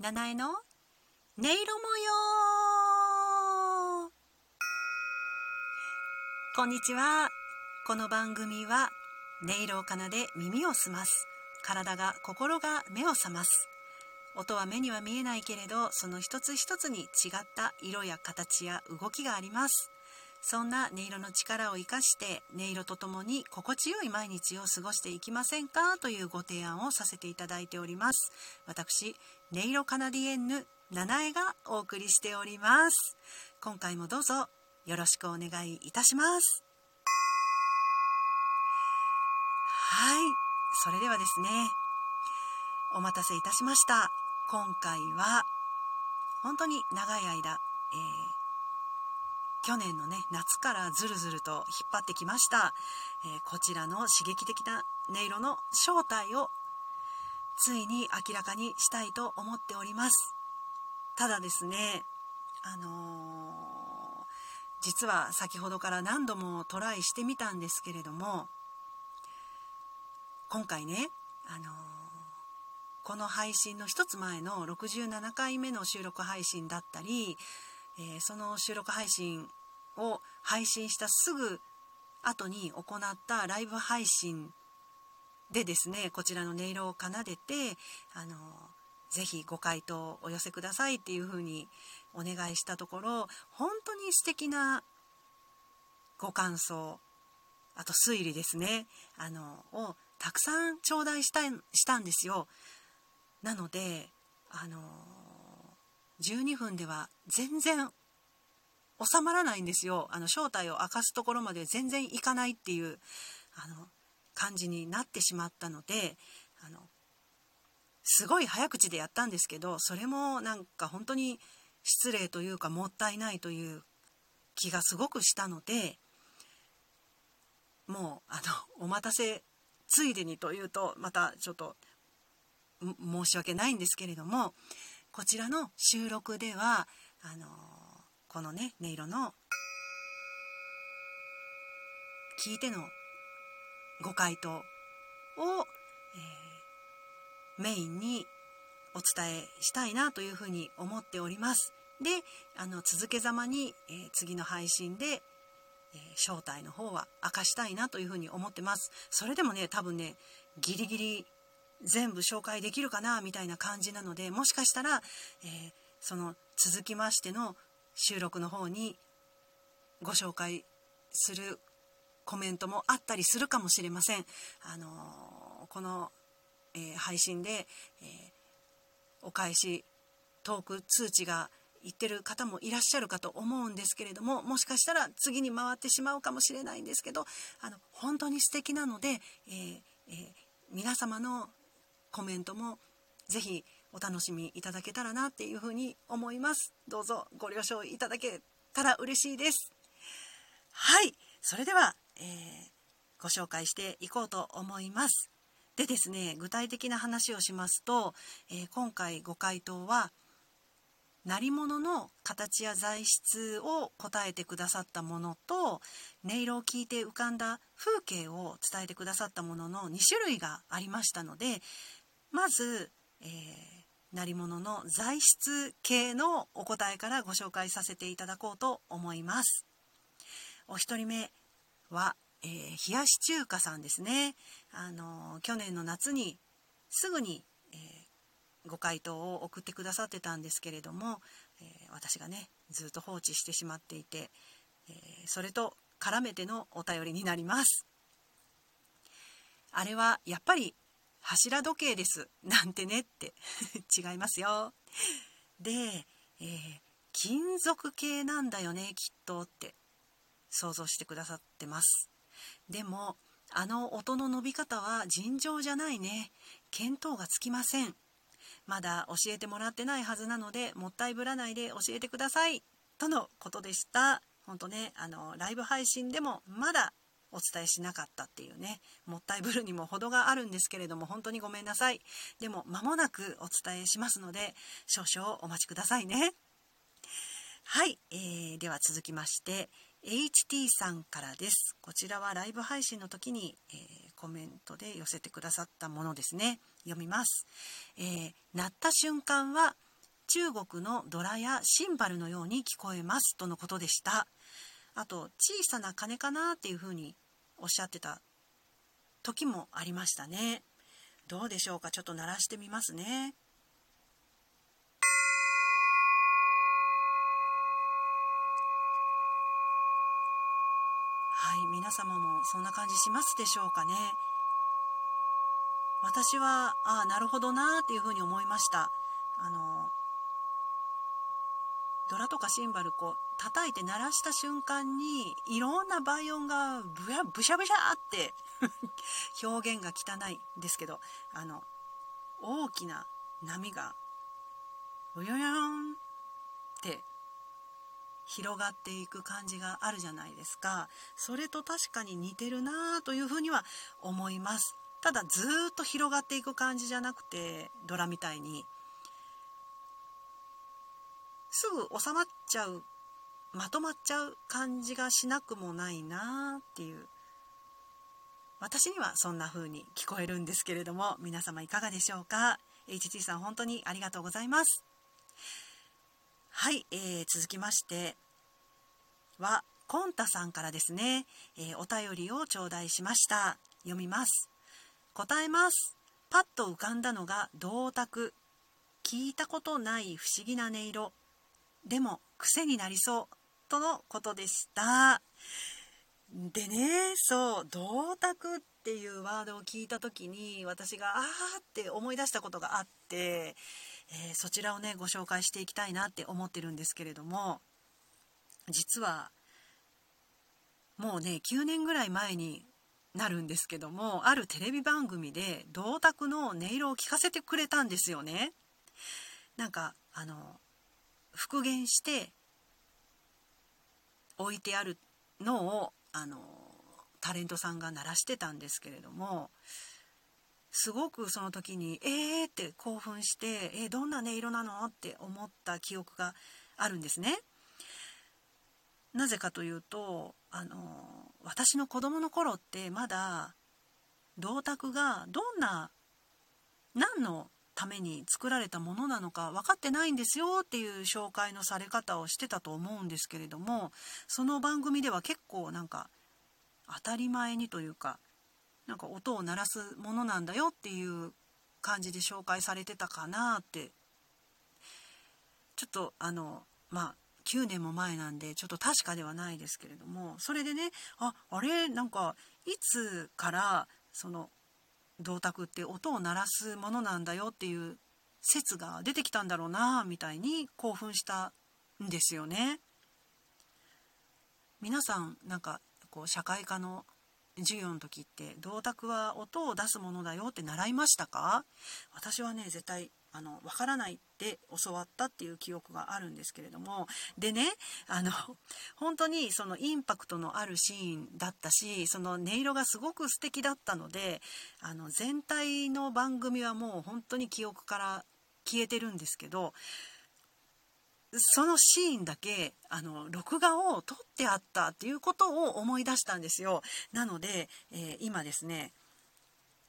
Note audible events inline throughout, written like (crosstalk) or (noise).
七重の？音色模様。こんにちは。この番組は音色を奏で耳を澄ます。体が心が目を覚ます。音は目には見えないけれどその一つ一つに違った色や形や動きがあります。そんな音色の力を生かして音色とともに心地よい毎日を過ごしていきませんかというご提案をさせていただいております。私音色カナディエンヌ七重がお送りしております。今回もどうぞよろしくお願いいたします。はいそれではですねお待たせいたしました。今回は本当に長い間、えー去年のね夏からずるずると引っ張ってきました、えー、こちらの刺激的な音色の正体をついに明らかにしたいと思っております。ただですねあのー、実は先ほどから何度もトライしてみたんですけれども今回ねあのー、この配信の一つ前の67回目の収録配信だったり、えー、その収録配信を配信したすぐ後に行ったライブ配信でですねこちらの音色を奏でてあのぜひご回答お寄せくださいっていうふうにお願いしたところ本当に素敵なご感想あと推理ですねあのをたくさん頂戴したしたんですよ。なのであの12分では全然収まらないんですよ。あの正体を明かすところまで全然いかないっていうあの感じになってしまったのであのすごい早口でやったんですけどそれもなんか本当に失礼というかもったいないという気がすごくしたのでもうあのお待たせついでにというとまたちょっと申し訳ないんですけれどもこちらの収録ではあのこのね音色の聞いてのご回答を、えー、メインにお伝えしたいなというふうに思っております。であの続けざまに、えー、次の配信で、えー、正体の方は明かしたいなというふうに思ってます。それでもね多分ねギリギリ全部紹介できるかなみたいな感じなのでもしかしたら、えー、その続きましての収録の方にご紹介するコメントもあったりするかもしれません。あのー、この、えー、配信で、えー、お返しトーク通知が言ってる方もいらっしゃるかと思うんですけれどももしかしたら次に回ってしまうかもしれないんですけどあの本当に素敵なので、えーえー、皆様のコメントもぜひお楽しみいただけたらなっていうふうに思います。どうぞご了承いただけたら嬉しいです。はい。それでは、えー、ご紹介していこうと思います。でですね具体的な話をしますと、えー、今回ご回答は鳴り物の形や材質を答えてくださったものと音色を聞いて浮かんだ風景を伝えてくださったものの2種類がありましたのでまず、えー鳴り物の材質系のお答えからご紹介させていただこうと思います。お一人目は、えー、冷やし中華さんですね。あの去年の夏にすぐに、えー、ご回答を送ってくださってたんですけれども、えー、私がねずっと放置してしまっていて、えそれと絡めてのお便りになります。あれはやっぱり柱時計です。なんてねって。(laughs) 違いますよ。で、えー、金属系なんだよねきっとって。想像してくださってます。でもあの音の伸び方は尋常じゃないね。見当がつきません。まだ教えてもらってないはずなのでもったいぶらないで教えてください。とのことでした。本当ねあのライブ配信でもまだお伝えしなかったっていうねもったいぶるにも程があるんですけれども本当にごめんなさい。でも間もなくお伝えしますので少々お待ちくださいね。はい、えー、では続きまして HT さんからです。こちらはライブ配信の時に、えー、コメントで寄せてくださったものですね。読みます、えー、鳴った瞬間は中国のドラやシンバルのように聞こえますとのことでした。あと小さな鐘かなっていうふうにおっしゃってた時もありましたね。どうでしょうか？ちょっと鳴らしてみますね。はい皆様もそんな感じしますでしょうかね。私はああなるほどなっていうふうに思いました。あのドラとかシンバルこう叩いて鳴らした瞬間にいろんな倍音がブヤブシャブシャって (laughs) 表現が汚いんですけどあの大きな波がうよよんって広がっていく感じがあるじゃないですか。それと確かに似てるなというふうには思います。ただずっと広がっていく感じじゃなくてドラみたいにすぐ収まっちゃうまとまっちゃう感じがしなくもないなっていう。私にはそんな風に聞こえるんですけれども皆様いかがでしょうか？HT さん本当にありがとうございます。はい、えー、続きましてはコンタさんからですね、えー、お便りを頂戴しました。読みます。答えます。パッと浮かんだのが銅鐸聞いたことない不思議な音色。でも癖になりそうとのことでしたでねそう銅鐸っていうワードを聞いた時に私があーって思い出したことがあって、えー、そちらをねご紹介していきたいなって思ってるんですけれども実はもうね9年ぐらい前になるんですけどもあるテレビ番組で銅鐸の音色を聞かせてくれたんですよね。なんかあの復元して置いてあるのをあのタレントさんが鳴らしてたんですけれどもすごくその時に「えー!」って興奮して「えー、どんな音色なの?」って思った記憶があるんですね。なぜかというとあの私の子供の頃ってまだ銅鐸がどんな何のために作られたものなのか分かってないんですよっていう紹介のされ方をしてたと思うんですけれどもその番組では結構なんか当たり前にというかなんか音を鳴らすものなんだよっていう感じで紹介されてたかなって。ちょっとあのまあ9年も前なんでちょっと確かではないですけれどもそれでねああれなんかいつからその銅鐸って音を鳴らすものなんだよっていう説が出てきたんだろうなみたいに興奮したんですよね。皆さんなんかこう社会科の授業の時って銅鐸は音を出すものだよって習いましたか？私はね絶対あの分からないって教わったっていう記憶があるんですけれどもでねあの (laughs) 本当にそのインパクトのあるシーンだったしその音色がすごく素敵だったのであの全体の番組はもう本当に記憶から消えてるんですけどそのシーンだけあの録画を撮ってあったっていうことを思い出したんですよ。なので、えー、今ですね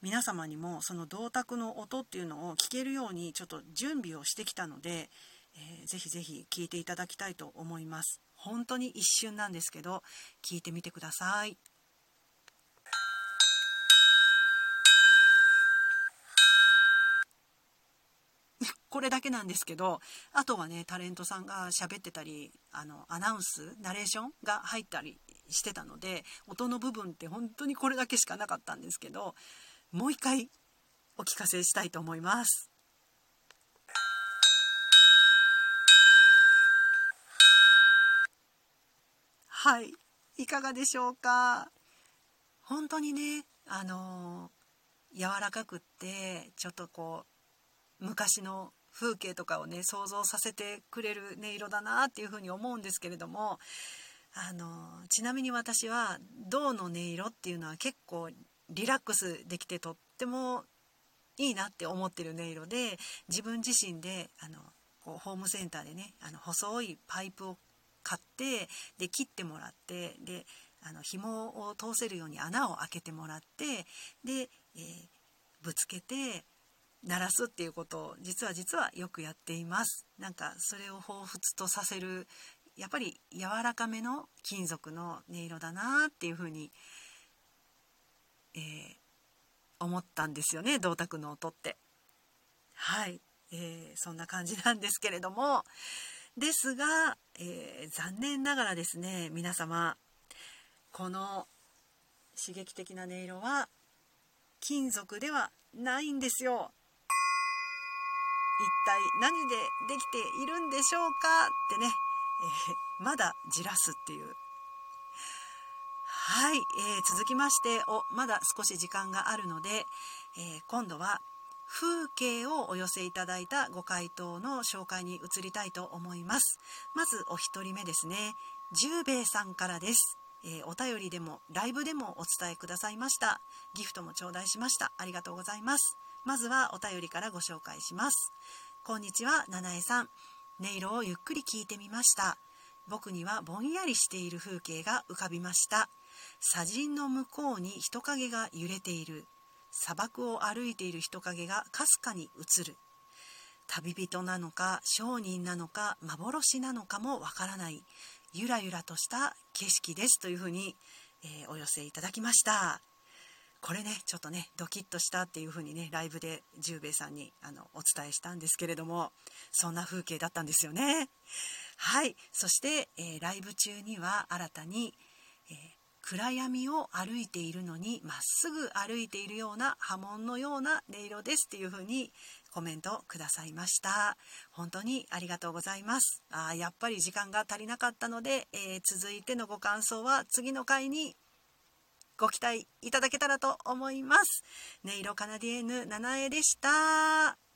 皆様にもその銅鐸の音っていうのを聞けるようにちょっと準備をしてきたので、えー、ぜひぜひ聞いていただきたいと思います。本当に一瞬なんですけど聞いてみてください。(laughs) これだけなんですけどあとはねタレントさんが喋ってたりあのアナウンスナレーションが入ったりしてたので音の部分って本当にこれだけしかなかったんですけどもう一回お聞かせしたいと思います。はい、いかがでしょうか？本当にね、あのー、柔らかくってちょっとこう昔の風景とかをね想像させてくれる音色だなっていうふうに思うんですけれどもあのちなみに私は銅の音色っていうのは結構リラックスできてとってもいいなって思ってる音色で自分自身であのこうホームセンターでねあの細いパイプを買ってで切ってもらってであの紐を通せるように穴を開けてもらってで、えー、ぶつけて鳴らすっていうことを実は実はよくやっています。なんかそれを彷彿とさせるやっぱり柔らかめの金属の音色だなっていうふうに、えー、思ったんですよね銅鐸の音って。はい、えー、そんな感じなんですけれども。ですが、えー、残念ながらですね皆様この刺激的な音色は金属ではないんですよ。一体何でできているんでしょうかってね、えー、まだじらすっていうはい、えー、続きましておまだ少し時間があるので、えー、今度は風景をお寄せいただいたご回答の紹介に移りたいと思います。まずお一人目ですね。十兵衛さんからです。えー、お便りでもライブでもお伝えくださいました。ギフトも頂戴しました。ありがとうございます。まずはお便りからご紹介します。こんにちは七重さん。音色をゆっくり聞いてみました。僕にはぼんやりしている風景が浮かびました。砂塵の向こうに人影が揺れている。砂漠を歩いている人影がかすかに映る。旅人なのか商人なのか幻なのかもわからない。ゆらゆらとした景色ですというふうに、えー、お寄せいただきました。これねちょっとねドキッとしたっていう風にねライブで十兵衛さんにあのお伝えしたんですけれどもそんな風景だったんですよね。はいそして、えー、ライブ中には新たに、えー、暗闇を歩いているのにまっすぐ歩いているような波紋のような音色ですっていう風にコメントくださいました本当にありがとうございますあやっぱり時間が足りなかったので、えー、続いてのご感想は次の回にご期待いただけたらと思います。音色カナディエヌ七重でした。